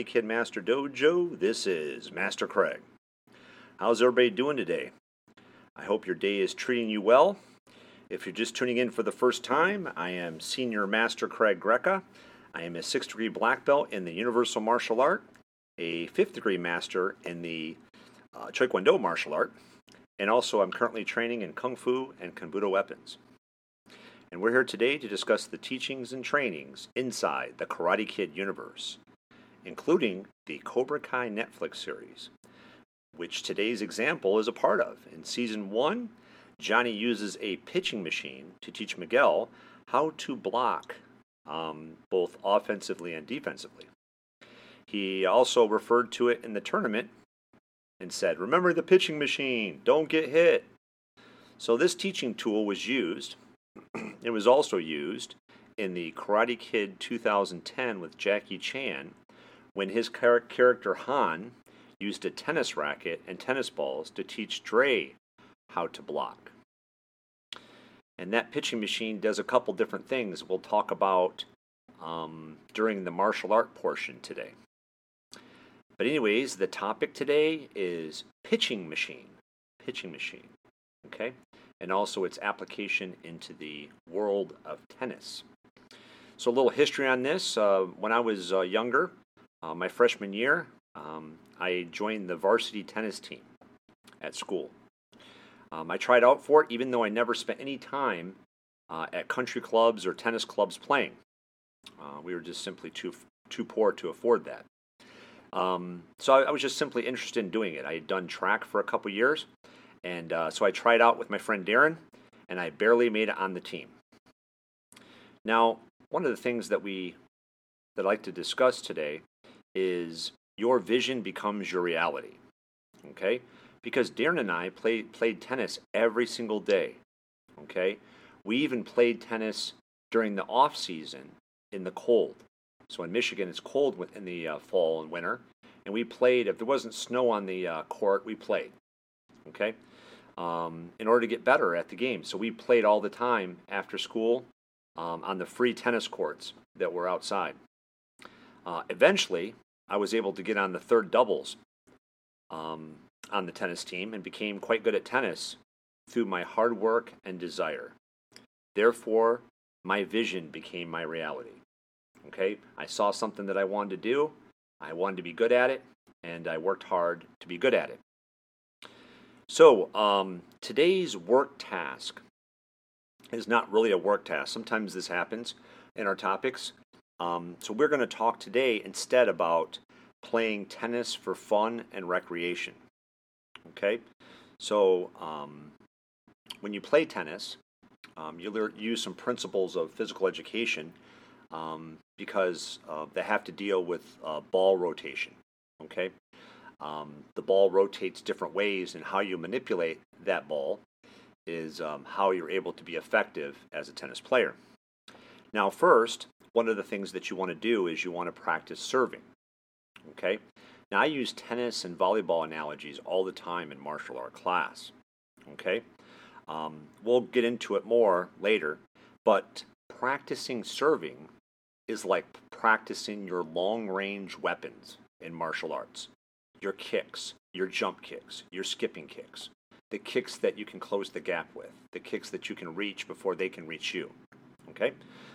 Karate Kid Master Dojo. This is Master Craig. How's everybody doing today? I hope your day is treating you well. If you're just tuning in for the first time, I am Senior Master Craig Greca. I am a sixth degree black belt in the Universal Martial Art, a fifth degree master in the uh, Taekwondo martial art, and also I'm currently training in Kung Fu and Kenbudo weapons and we're here today to discuss the teachings and trainings inside the Karate Kid universe, including the Cobra Kai Netflix series, which today's example is a part of. In season one, Johnny uses a pitching machine to teach Miguel how to block um, both offensively and defensively. He also referred to it in the tournament and said, Remember the pitching machine, don't get hit. So, this teaching tool was used it was also used in the Karate Kid 2010 with Jackie Chan when his char- character Han used a tennis racket and tennis balls to teach Dre how to block. And that pitching machine does a couple different things we'll talk about um, during the martial art portion today. But, anyways, the topic today is pitching machine. Pitching machine. Okay? and also its application into the world of tennis. So, a little history on this. Uh, when I was uh, younger, uh, my freshman year, um, I joined the varsity tennis team at school. Um, I tried out for it, even though I never spent any time uh, at country clubs or tennis clubs playing. Uh, we were just simply too too poor to afford that. Um, so I, I, was just simply interested in doing it. I had done track for a couple years, and uh, so I tried out with my friend Darren, and I barely made it on the team. Now, one of the things that we that I'd like to discuss today is your vision becomes your reality. Okay? Because Darren and I played played tennis every single day. Okay? We even played tennis during the off season in the cold. So in Michigan, it's cold in the uh, fall and winter, and we played. If there wasn't snow on the uh, court, we played. Okay, um, in order to get better at the game. So we played all the time after school um, on the free tennis courts that were outside. Uh, eventually, I was able to get on the third doubles um, on the tennis team and became quite good at tennis through my hard work and desire. Therefore, my vision became my reality. Okay, I saw something that I wanted to do, I wanted to be good at it, and I worked hard to be good at it. So, um, today's work task is not really a work task. Sometimes this happens in our topics. Um, so, we're going to talk today instead about playing tennis for fun and recreation. Okay? So, um, when you play tennis, um, you learn, use some principles of physical education um, because uh, they have to deal with uh, ball rotation. Okay? Um, the ball rotates different ways, and how you manipulate that ball is um, how you're able to be effective as a tennis player. Now, first, one of the things that you want to do is you want to practice serving. Okay? Now, I use tennis and volleyball analogies all the time in martial art class. Okay? Um, we'll get into it more later, but practicing serving is like practicing your long range weapons in martial arts your kicks, your jump kicks, your skipping kicks, the kicks that you can close the gap with, the kicks that you can reach before they can reach you. Okay?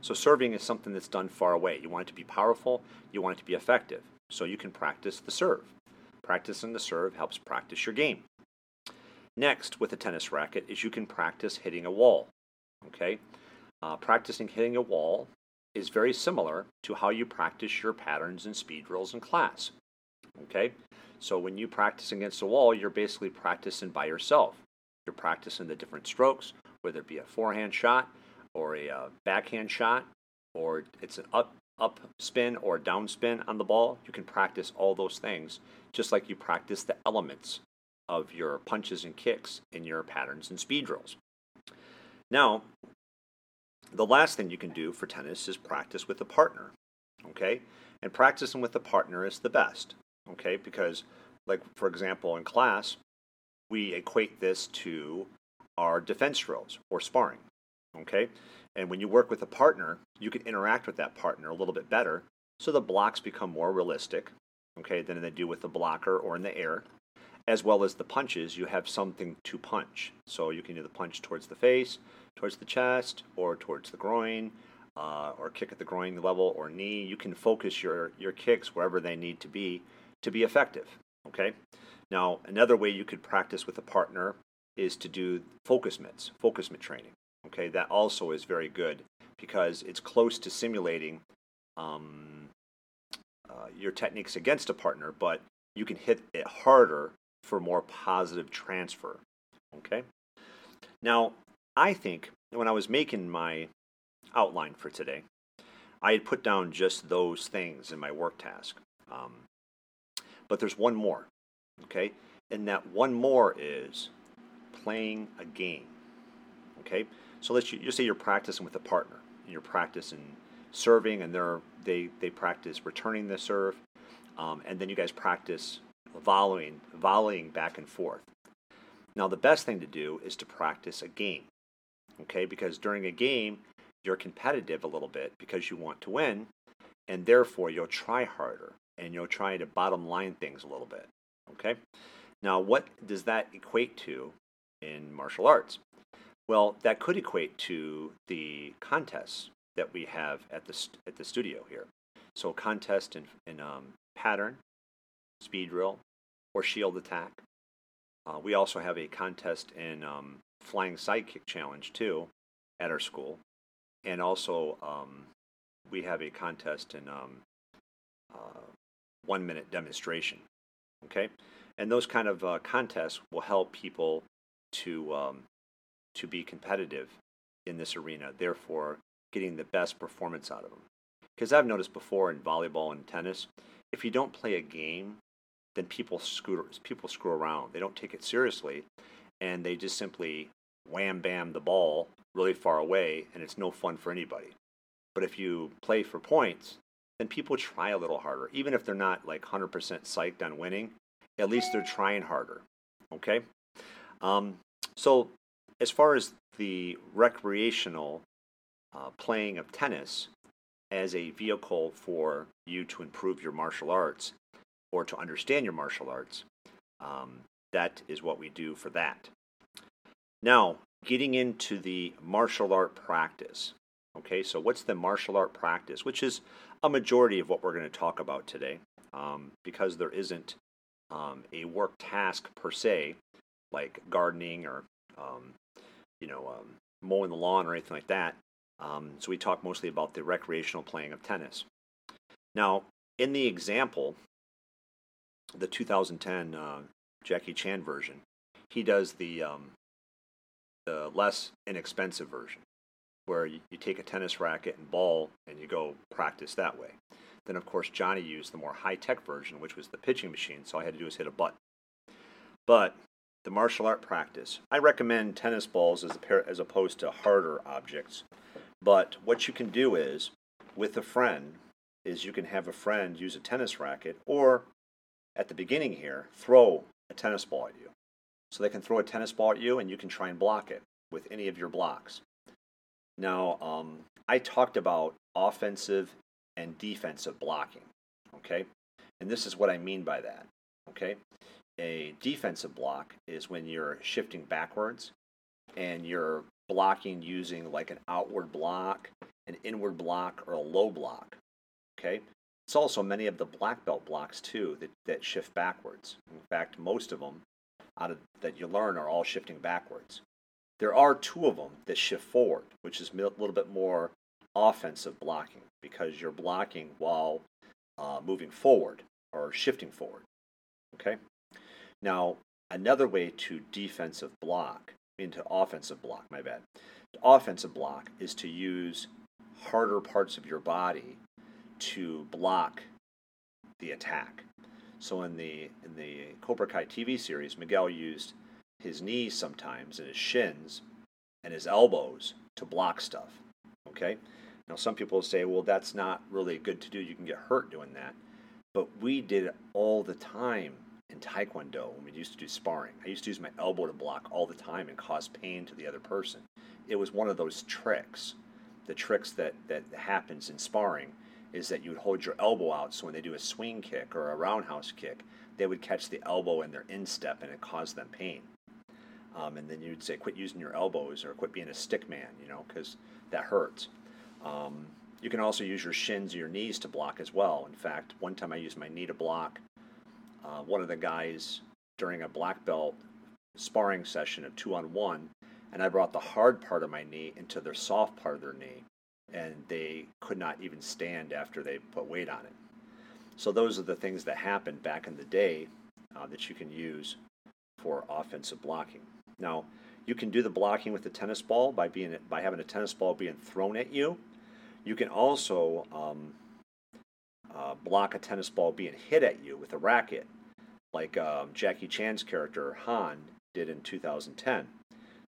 So serving is something that's done far away. You want it to be powerful, you want it to be effective. So you can practice the serve. Practicing the serve helps practice your game. Next, with a tennis racket, is you can practice hitting a wall. Okay? Uh, practicing hitting a wall is very similar to how you practice your patterns and speed drills in class. Okay? So when you practice against a wall, you're basically practicing by yourself. You're practicing the different strokes, whether it be a forehand shot or a uh, backhand shot, or it's an up up spin or down spin on the ball. You can practice all those things just like you practice the elements of your punches and kicks in your patterns and speed drills. Now, the last thing you can do for tennis is practice with a partner. Okay? And practicing with a partner is the best okay? Because, like, for example, in class, we equate this to our defense drills or sparring, okay? And when you work with a partner, you can interact with that partner a little bit better so the blocks become more realistic, okay, than they do with the blocker or in the air. As well as the punches, you have something to punch. So you can either punch towards the face, towards the chest, or towards the groin, uh, or kick at the groin level or knee. You can focus your, your kicks wherever they need to be to be effective. Okay. Now, another way you could practice with a partner is to do focus mitts, focus mitt training. Okay, that also is very good because it's close to simulating um, uh, your techniques against a partner, but you can hit it harder for more positive transfer. Okay. Now, I think when I was making my outline for today, I had put down just those things in my work task. Um, but there's one more, okay? And that one more is playing a game, okay? So let's you, say you're practicing with a partner, and you're practicing serving, and they're they they practice returning the serve, um, and then you guys practice volleying volleying back and forth. Now the best thing to do is to practice a game, okay? Because during a game you're competitive a little bit because you want to win, and therefore you'll try harder and you'll try to bottom line things a little bit. Okay? Now, what does that equate to in martial arts? Well, that could equate to the contests that we have at the, at the studio here. So, contest in, in um, pattern, speed drill, or shield attack. Uh, we also have a contest in um, flying sidekick challenge too at our school and also um, we have a contest in um, uh, one minute demonstration. Okay, and those kind of uh, contests will help people to um, to be competitive in this arena. Therefore, getting the best performance out of them. Because I've noticed before in volleyball and tennis, if you don't play a game, then people screw people screw around. They don't take it seriously, and they just simply wham bam the ball really far away, and it's no fun for anybody. But if you play for points, then people try a little harder. Even if they're not like 100% psyched on winning, at least they're trying harder. Okay? Um, so, as far as the recreational uh, playing of tennis as a vehicle for you to improve your martial arts or to understand your martial arts, um, that is what we do for that. Now, getting into the martial art practice. Okay, so what's the martial art practice? Which is a majority of what we're going to talk about today, um, because there isn't um, a work task per se, like gardening or um, you know um, mowing the lawn or anything like that. Um, so we talk mostly about the recreational playing of tennis. Now, in the example, the 2010 uh, Jackie Chan version, he does the um, the less inexpensive version, where you, you take a tennis racket and ball and you go practice that way. Then, of course, Johnny used the more high tech version, which was the pitching machine, so all I had to do was hit a button. But the martial art practice, I recommend tennis balls as, pair, as opposed to harder objects. But what you can do is, with a friend, is you can have a friend use a tennis racket, or at the beginning here, throw a tennis ball at you. So they can throw a tennis ball at you and you can try and block it with any of your blocks. Now, um, I talked about offensive and defensive blocking, okay? And this is what I mean by that, okay? A defensive block is when you're shifting backwards and you're blocking using like an outward block, an inward block, or a low block, okay? It's also many of the black belt blocks too that, that shift backwards. In fact, most of them out of, that you learn are all shifting backwards. There are two of them that shift forward, which is a little bit more offensive blocking because you're blocking while uh, moving forward or shifting forward. Okay. Now, another way to defensive block into offensive block, my bad. Offensive block is to use harder parts of your body to block the attack. So in the in the Cobra Kai TV series, Miguel used his knees sometimes and his shins and his elbows to block stuff. Okay? Now some people say, well, that's not really good to do. You can get hurt doing that. But we did it all the time in Taekwondo when we used to do sparring. I used to use my elbow to block all the time and cause pain to the other person. It was one of those tricks, the tricks that, that happens in sparring is that you would hold your elbow out so when they do a swing kick or a roundhouse kick, they would catch the elbow in their instep and it caused them pain. Um, and then you'd say, quit using your elbows or quit being a stick man, you know, because that hurts. Um, you can also use your shins or your knees to block as well. In fact, one time I used my knee to block uh, one of the guys during a black belt sparring session of two on one, and I brought the hard part of my knee into their soft part of their knee, and they could not even stand after they put weight on it. So those are the things that happened back in the day uh, that you can use for offensive blocking. Now, you can do the blocking with the tennis ball by being by having a tennis ball being thrown at you. You can also um, uh, block a tennis ball being hit at you with a racket, like um, Jackie Chan's character Han did in 2010.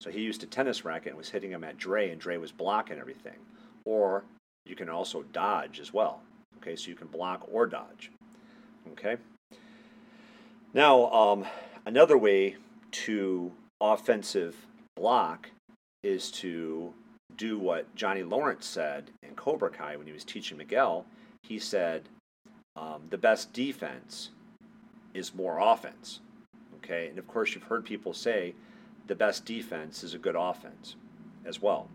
So he used a tennis racket and was hitting him at Dre, and Dre was blocking everything. Or you can also dodge as well. Okay, so you can block or dodge. Okay. Now, um, another way to offensive block is to do what Johnny Lawrence said in Cobra Kai when he was teaching Miguel. He said, um, the best defense is more offense. Okay, and of course, you've heard people say the best defense is a good offense as well.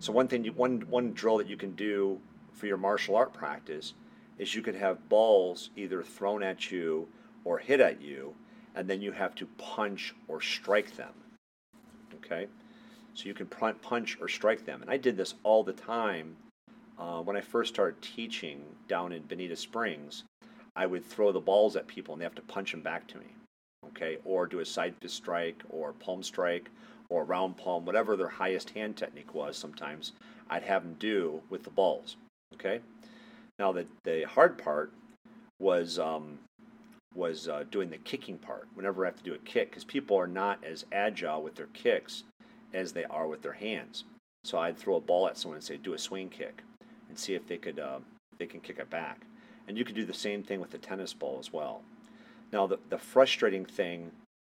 So one thing, you, one one drill that you can do for your martial art practice is you could have balls either thrown at you or hit at you, and then you have to punch or strike them. Okay, so you can punch or strike them, and I did this all the time uh, when I first started teaching down in Bonita Springs. I would throw the balls at people, and they have to punch them back to me. Okay, or do a side fist strike, or palm strike, or round palm, whatever their highest hand technique was. Sometimes I'd have them do with the balls. Okay. Now the the hard part was um, was uh, doing the kicking part. Whenever I have to do a kick, because people are not as agile with their kicks as they are with their hands. So I'd throw a ball at someone and say, "Do a swing kick," and see if they could uh, they can kick it back. And you could do the same thing with the tennis ball as well. Now the the frustrating thing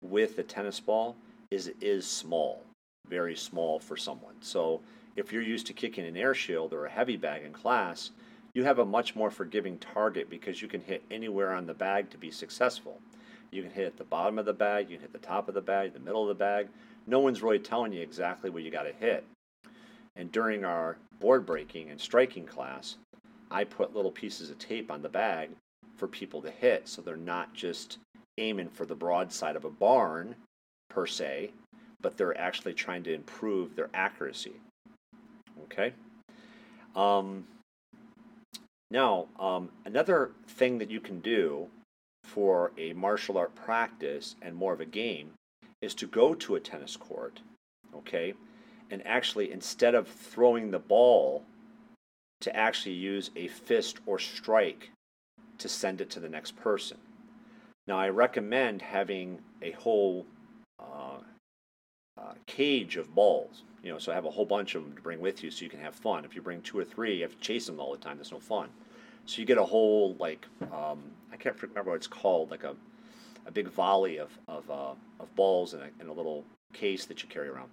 with the tennis ball is it is small, very small for someone. So if you're used to kicking an air shield or a heavy bag in class, you have a much more forgiving target because you can hit anywhere on the bag to be successful. You can hit at the bottom of the bag, you can hit the top of the bag, the middle of the bag. No one's really telling you exactly where you got to hit. And during our board breaking and striking class, I put little pieces of tape on the bag for people to hit so they're not just aiming for the broadside of a barn per se, but they're actually trying to improve their accuracy. Okay? Um, now, um, another thing that you can do for a martial art practice and more of a game is to go to a tennis court, okay, and actually instead of throwing the ball, to actually use a fist or strike to send it to the next person. Now, I recommend having a whole uh, uh, cage of balls. You know, so have a whole bunch of them to bring with you so you can have fun. If you bring two or three, you have to chase them all the time. That's no fun. So you get a whole like um, I can't remember what it's called, like a a big volley of of, uh, of balls in a, in a little case that you carry around.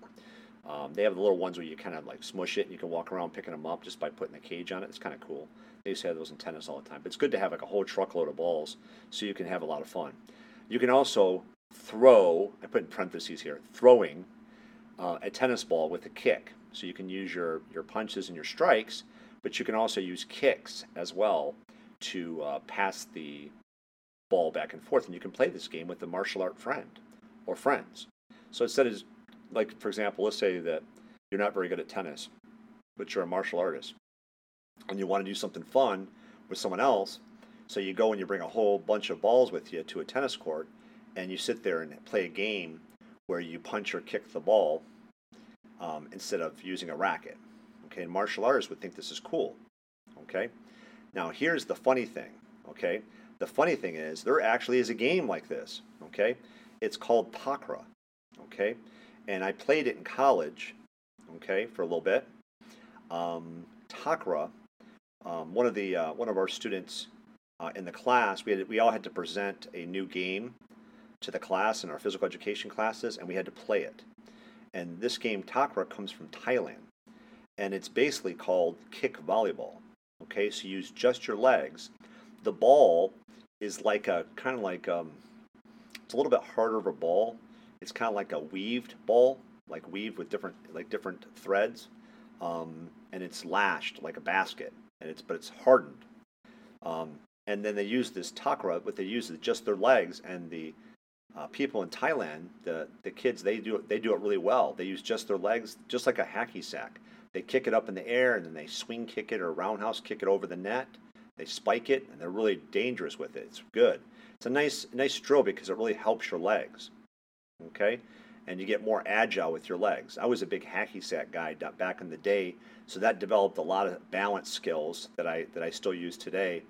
Um, they have the little ones where you kind of like smush it and you can walk around picking them up just by putting the cage on it. It's kind of cool. They used to have those in tennis all the time. But it's good to have like a whole truckload of balls so you can have a lot of fun. You can also throw, I put in parentheses here, throwing uh, a tennis ball with a kick. So you can use your, your punches and your strikes, but you can also use kicks as well to uh, pass the ball back and forth. And you can play this game with a martial art friend or friends. So instead of, like, for example, let's say that you're not very good at tennis, but you're a martial artist and you want to do something fun with someone else. So you go and you bring a whole bunch of balls with you to a tennis court and you sit there and play a game where you punch or kick the ball um, instead of using a racket. Okay, and martial artists would think this is cool. Okay, now here's the funny thing. Okay, the funny thing is there actually is a game like this. Okay, it's called Takraw. Okay, and I played it in college. Okay, for a little bit. Um, Takraw, um, one of the uh, one of our students uh, in the class, we had we all had to present a new game to the class in our physical education classes, and we had to play it. And this game, Takraw, comes from Thailand, and it's basically called kick volleyball. Okay, so you use just your legs. The ball is like a kind of like um, it's a little bit harder of a ball. It's kind of like a weaved ball, like weaved with different like different threads, um, and it's lashed like a basket, and it's but it's hardened. Um, and then they use this takraw, but they use just their legs. And the uh, people in Thailand, the the kids, they do it, they do it really well. They use just their legs, just like a hacky sack. They kick it up in the air, and then they swing kick it or roundhouse kick it over the net. They spike it, and they're really dangerous with it. It's good. It's a nice nice drill because it really helps your legs. Okay, and you get more agile with your legs. I was a big hacky sack guy back in the day, so that developed a lot of balance skills that I that I still use today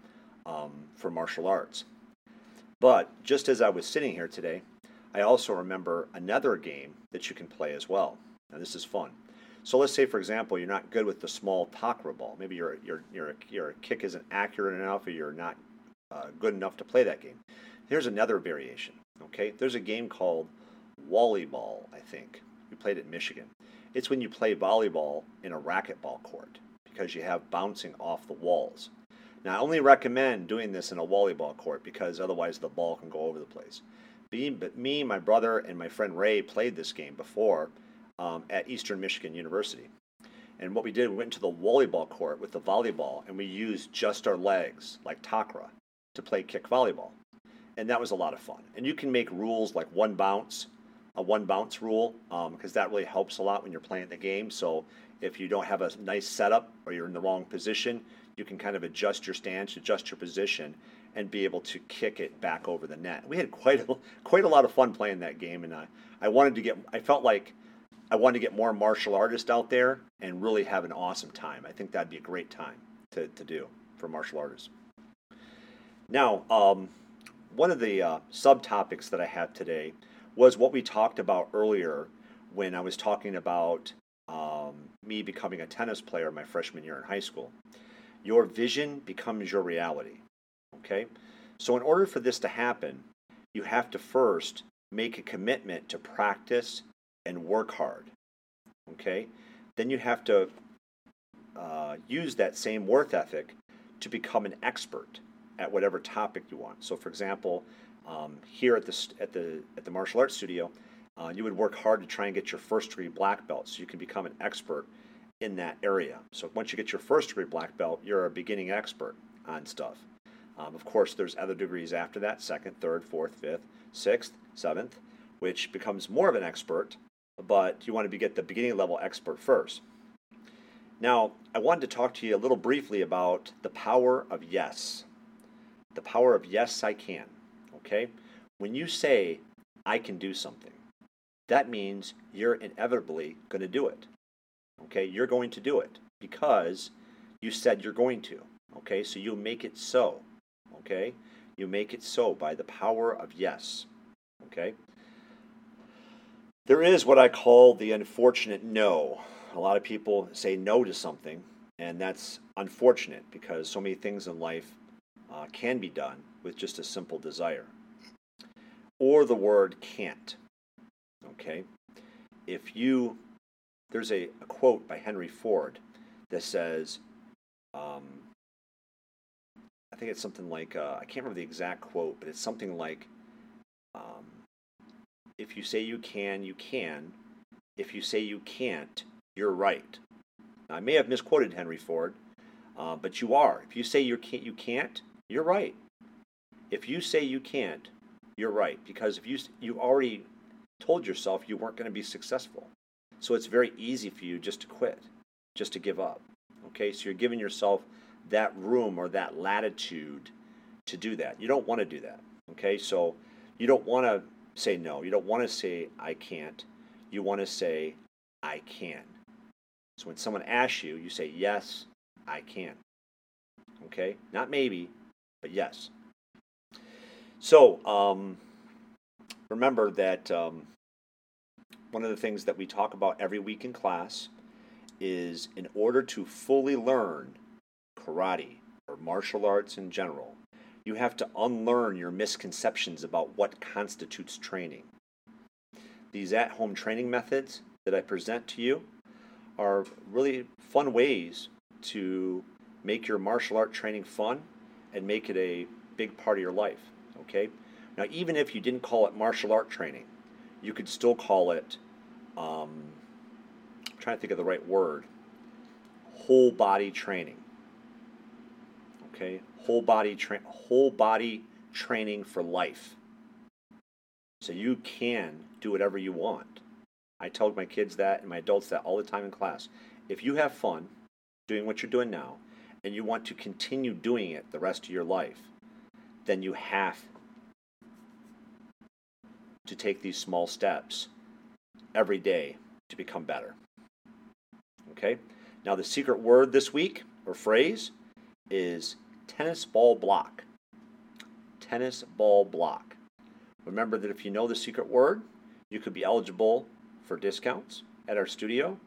um, for martial arts. But just as I was sitting here today, I also remember another game that you can play as well. Now this is fun. So let's say, for example, you're not good with the small takraw ball. Maybe your your your your kick isn't accurate enough, or you're not uh, good enough to play that game. Here's another variation. Okay, there's a game called wallyball. I think we played at Michigan. It's when you play volleyball in a racquetball court because you have bouncing off the walls. Now, I only recommend doing this in a volleyball court because otherwise the ball can go over the place. But me, my brother, and my friend Ray played this game before um, at Eastern Michigan University. And what we did, we went to the volleyball court with the volleyball and we used just our legs, like Takraw, to play kick volleyball. And that was a lot of fun. And you can make rules like one bounce, a one bounce rule, because um, that really helps a lot when you're playing the game. So if you don't have a nice setup or you're in the wrong position, you can kind of adjust your stance, adjust your position, and be able to kick it back over the net. We had quite a, quite a lot of fun playing that game, and I, I wanted to get. I felt like I wanted to get more martial artists out there and really have an awesome time. I think that'd be a great time to, to do for martial artists. Now, um, one of the uh, subtopics that I have today was what we talked about earlier when I was talking about um, me becoming a tennis player my freshman year in high school. Your vision becomes your reality. Okay? So, in order for this to happen, you have to first make a commitment to practice and work hard. Okay? Then you have to uh, use that same work ethic to become an expert at whatever topic you want. So, for example, um, here at the at the at the martial arts studio, uh, you would work hard to try and get your first degree black belt, so you can become an expert in that area. So once you get your first degree black belt, you're a beginning expert on stuff. Um, of course, there's other degrees after that second, third, fourth, fifth, sixth, seventh, which becomes more of an expert, but you want to be, get the beginning level expert first. Now, I wanted to talk to you a little briefly about the power of yes. The power of yes, I can. Okay? When you say, I can do something, that means you're inevitably going to do it. Okay, you're going to do it because you said you're going to. Okay, so you make it so. Okay, you make it so by the power of yes. Okay, there is what I call the unfortunate no. A lot of people say no to something, and that's unfortunate because so many things in life uh, can be done with just a simple desire. Or the word can't. Okay, if you there's a, a quote by Henry Ford that says, um, I think it's something like, uh, I can't remember the exact quote, but it's something like, um, if you say you can, you can. If you say you can't, you're right. Now, I may have misquoted Henry Ford, uh, but you are. If you say you can't, you can't, you're right. If you say you can't, you're right because if you you already told yourself you weren't going to be successful. So it's very easy for you just to quit, just to give up. Okay, so you're giving yourself that room or that latitude to do that. You don't want to do that. Okay, so you don't want to say no. You don't want to say I can't. You want to say I can. So when someone asks you, you say yes, I can. Okay, not maybe, but yes. So um, remember that um, one of the things that we talk about every week in class is in order to fully learn karate or martial arts in general, you have to unlearn your misconceptions about what constitutes training. These at home training methods that I present to you are really fun ways to make your martial art training fun and make it a big part of your life. Okay? Now, even if you didn't call it martial art training, you could still call it, um, I'm trying to think of the right word, whole body training. Okay? Whole body, tra- whole body training for life. So you can do whatever you want. I tell my kids that and my adults that all the time in class. If you have fun doing what you're doing now and you want to continue doing it the rest of your life, then you have to take these small steps every day to become better. Okay? Now, the secret word this week or phrase is tennis ball block. Tennis ball block. Remember that if you know the secret word, you could be eligible for discounts at our studio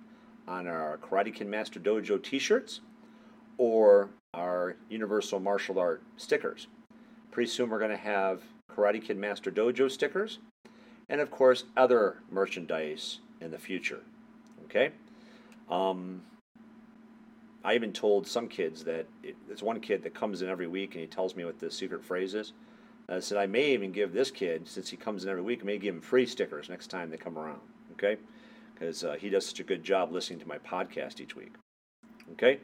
on our Karate Kid Master Dojo t shirts or our Universal Martial Art stickers. Pretty soon we're going to have Karate Kid Master Dojo stickers and, of course, other merchandise in the future. Okay? Um, I even told some kids that it, one kid that comes in every week and he tells me what the secret phrase is. I said I may even give this kid, since he comes in every week, I may give him free stickers next time they come around. Okay, because uh, he does such a good job listening to my podcast each week. Okay,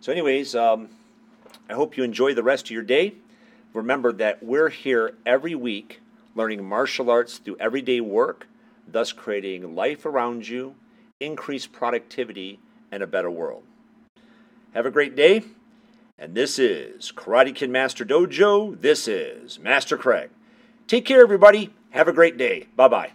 so anyways, um, I hope you enjoy the rest of your day. Remember that we're here every week learning martial arts through everyday work, thus creating life around you, increased productivity, and a better world. Have a great day. And this is Karate Kid Master Dojo. This is Master Craig. Take care, everybody. Have a great day. Bye bye.